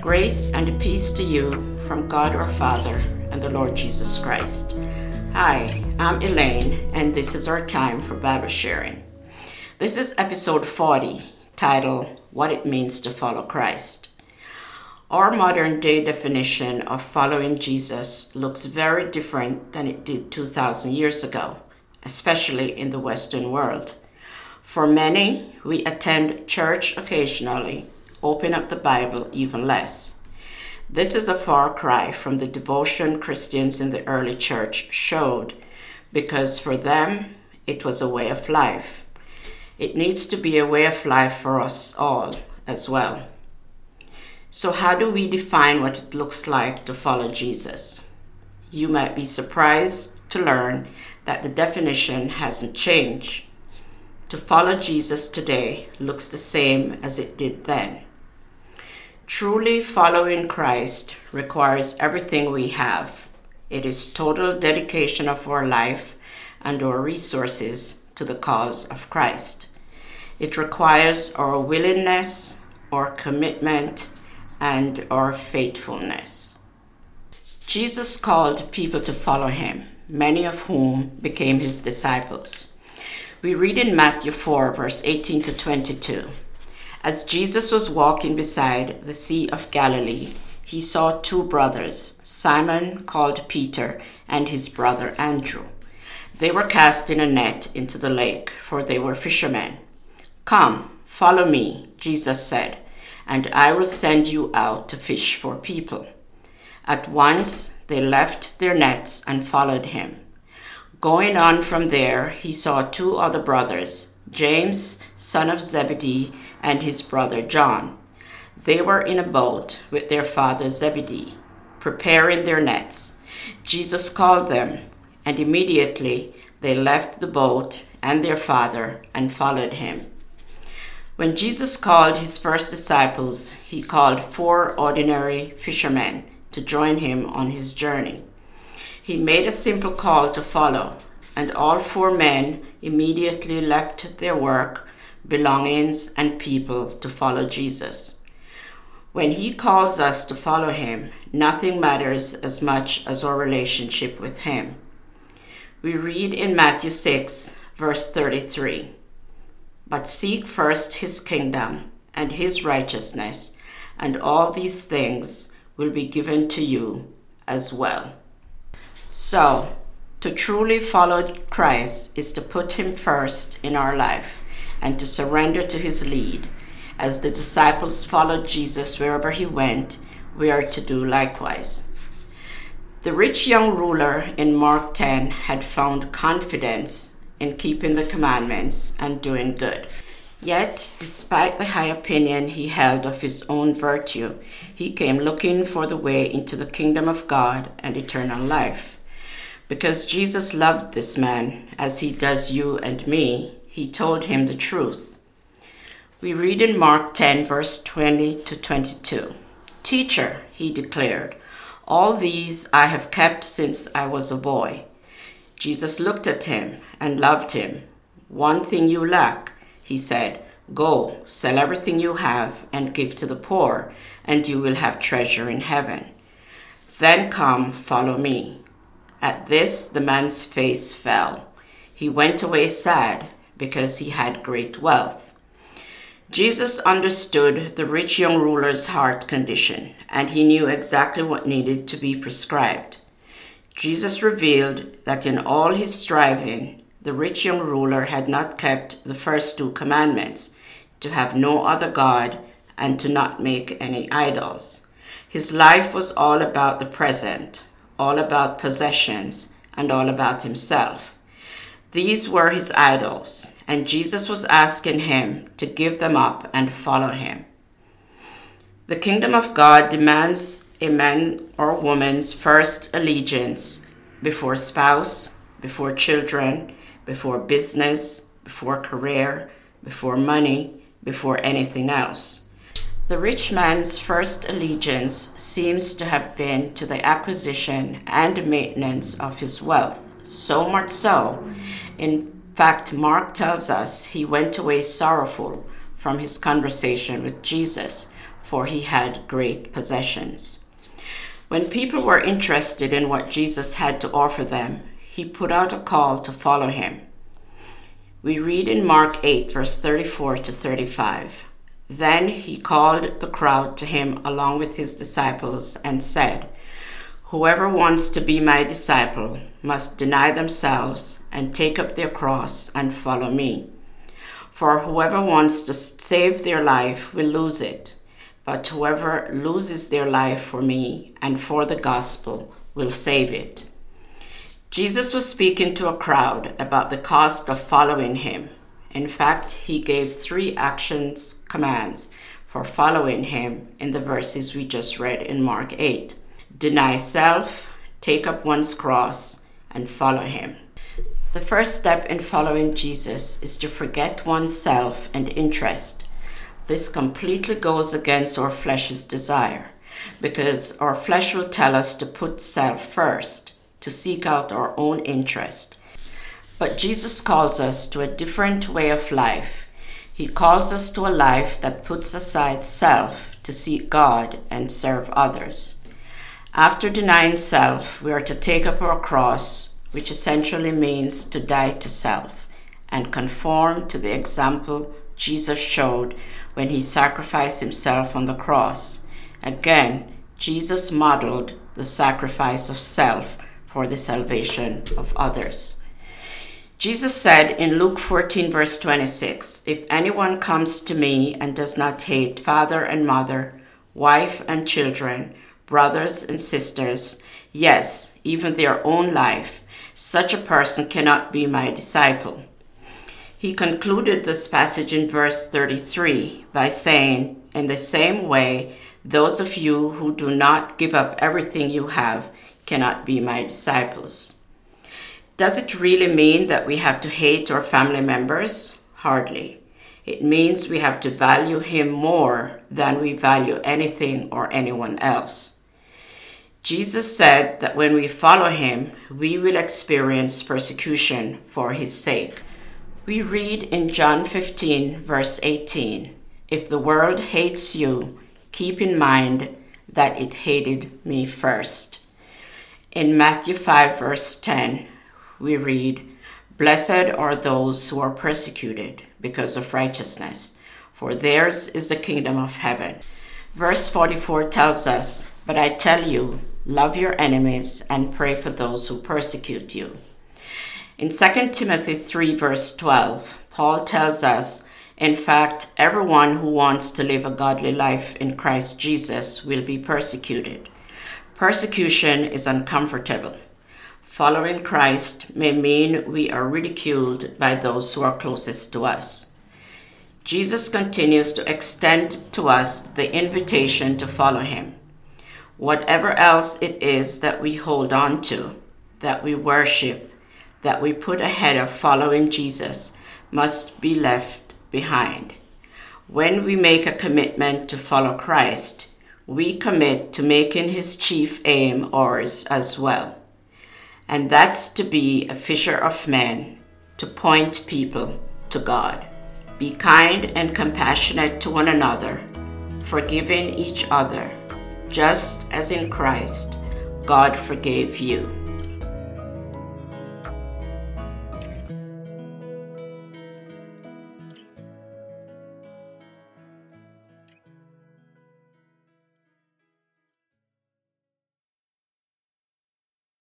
Grace and peace to you from God our Father and the Lord Jesus Christ. Hi, I'm Elaine, and this is our time for Bible sharing. This is episode 40, titled What It Means to Follow Christ. Our modern day definition of following Jesus looks very different than it did 2,000 years ago, especially in the Western world. For many, we attend church occasionally open up the Bible even less. This is a far cry from the devotion Christians in the early church showed, because for them it was a way of life. It needs to be a way of life for us all as well. So, how do we define what it looks like to follow Jesus? You might be surprised to learn that the definition hasn't changed. To follow Jesus today looks the same as it did then. Truly following Christ requires everything we have. It is total dedication of our life and our resources to the cause of Christ. It requires our willingness, our commitment, and our faithfulness. Jesus called people to follow him, many of whom became his disciples. We read in Matthew 4, verse 18 to 22. As Jesus was walking beside the Sea of Galilee, he saw two brothers, Simon called Peter and his brother Andrew. They were casting a net into the lake, for they were fishermen. Come, follow me, Jesus said, and I will send you out to fish for people. At once they left their nets and followed him. Going on from there, he saw two other brothers, James, son of Zebedee, and his brother John. They were in a boat with their father Zebedee, preparing their nets. Jesus called them, and immediately they left the boat and their father and followed him. When Jesus called his first disciples, he called four ordinary fishermen to join him on his journey. He made a simple call to follow, and all four men immediately left their work belongings, and people to follow Jesus. When He calls us to follow Him, nothing matters as much as our relationship with Him. We read in Matthew 6, verse 33 But seek first His kingdom and His righteousness, and all these things will be given to you as well. So, to truly follow Christ is to put Him first in our life and to surrender to his lead. As the disciples followed Jesus wherever he went, we are to do likewise. The rich young ruler in Mark 10 had found confidence in keeping the commandments and doing good. Yet, despite the high opinion he held of his own virtue, he came looking for the way into the kingdom of God and eternal life. Because Jesus loved this man as he does you and me, he told him the truth. We read in Mark 10, verse 20 to 22. Teacher, he declared, all these I have kept since I was a boy. Jesus looked at him and loved him. One thing you lack, he said. Go, sell everything you have and give to the poor, and you will have treasure in heaven. Then come, follow me. At this, the man's face fell. He went away sad because he had great wealth. Jesus understood the rich young ruler's heart condition, and he knew exactly what needed to be prescribed. Jesus revealed that in all his striving, the rich young ruler had not kept the first two commandments to have no other God and to not make any idols. His life was all about the present, all about possessions, and all about himself. These were his idols, and Jesus was asking him to give them up and follow him. The kingdom of God demands a man or woman's first allegiance before spouse, before children, before business, before career, before money, before anything else. The rich man's first allegiance seems to have been to the acquisition and maintenance of his wealth So much so, in fact, Mark tells us he went away sorrowful from his conversation with Jesus, for he had great possessions. When people were interested in what Jesus had to offer them, he put out a call to follow him. We read in Mark 8, verse 34 to 35. Then he called the crowd to him along with his disciples and said, Whoever wants to be my disciple must deny themselves and take up their cross and follow me. For whoever wants to save their life will lose it, but whoever loses their life for me and for the gospel will save it. Jesus was speaking to a crowd about the cost of following him. In fact, he gave three actions commands for following him in the verses we just read in Mark 8 deny self, take up one's cross, and follow him. The first step in following Jesus is to forget oneself and interest. This completely goes against our flesh's desire because our flesh will tell us to put self first to seek out our own interest. But Jesus calls us to a different way of life. He calls us to a life that puts aside self to seek God and serve others. After denying self, we are to take up our cross, which essentially means to die to self, and conform to the example Jesus showed when he sacrificed himself on the cross. Again, Jesus modeled the sacrifice of self for the salvation of others. Jesus said in Luke 14, verse 26 If anyone comes to me and does not hate father and mother, wife and children, brothers and sisters, yes, even their own life, such a person cannot be my disciple. He concluded this passage in verse 33 by saying, In the same way, those of you who do not give up everything you have cannot be my disciples. Does it really mean that we have to hate our family members? Hardly. It means we have to value him more than we value anything or anyone else. Jesus said that when we follow him, we will experience persecution for his sake. We read in John 15, verse 18 If the world hates you, keep in mind that it hated me first. In Matthew 5, verse 10, we read, Blessed are those who are persecuted because of righteousness, for theirs is the kingdom of heaven. Verse 44 tells us, But I tell you, love your enemies and pray for those who persecute you. In 2 Timothy 3, verse 12, Paul tells us, In fact, everyone who wants to live a godly life in Christ Jesus will be persecuted. Persecution is uncomfortable. Following Christ may mean we are ridiculed by those who are closest to us. Jesus continues to extend to us the invitation to follow him. Whatever else it is that we hold on to, that we worship, that we put ahead of following Jesus, must be left behind. When we make a commitment to follow Christ, we commit to making his chief aim ours as well. And that's to be a fisher of men, to point people to God. Be kind and compassionate to one another, forgiving each other, just as in Christ God forgave you.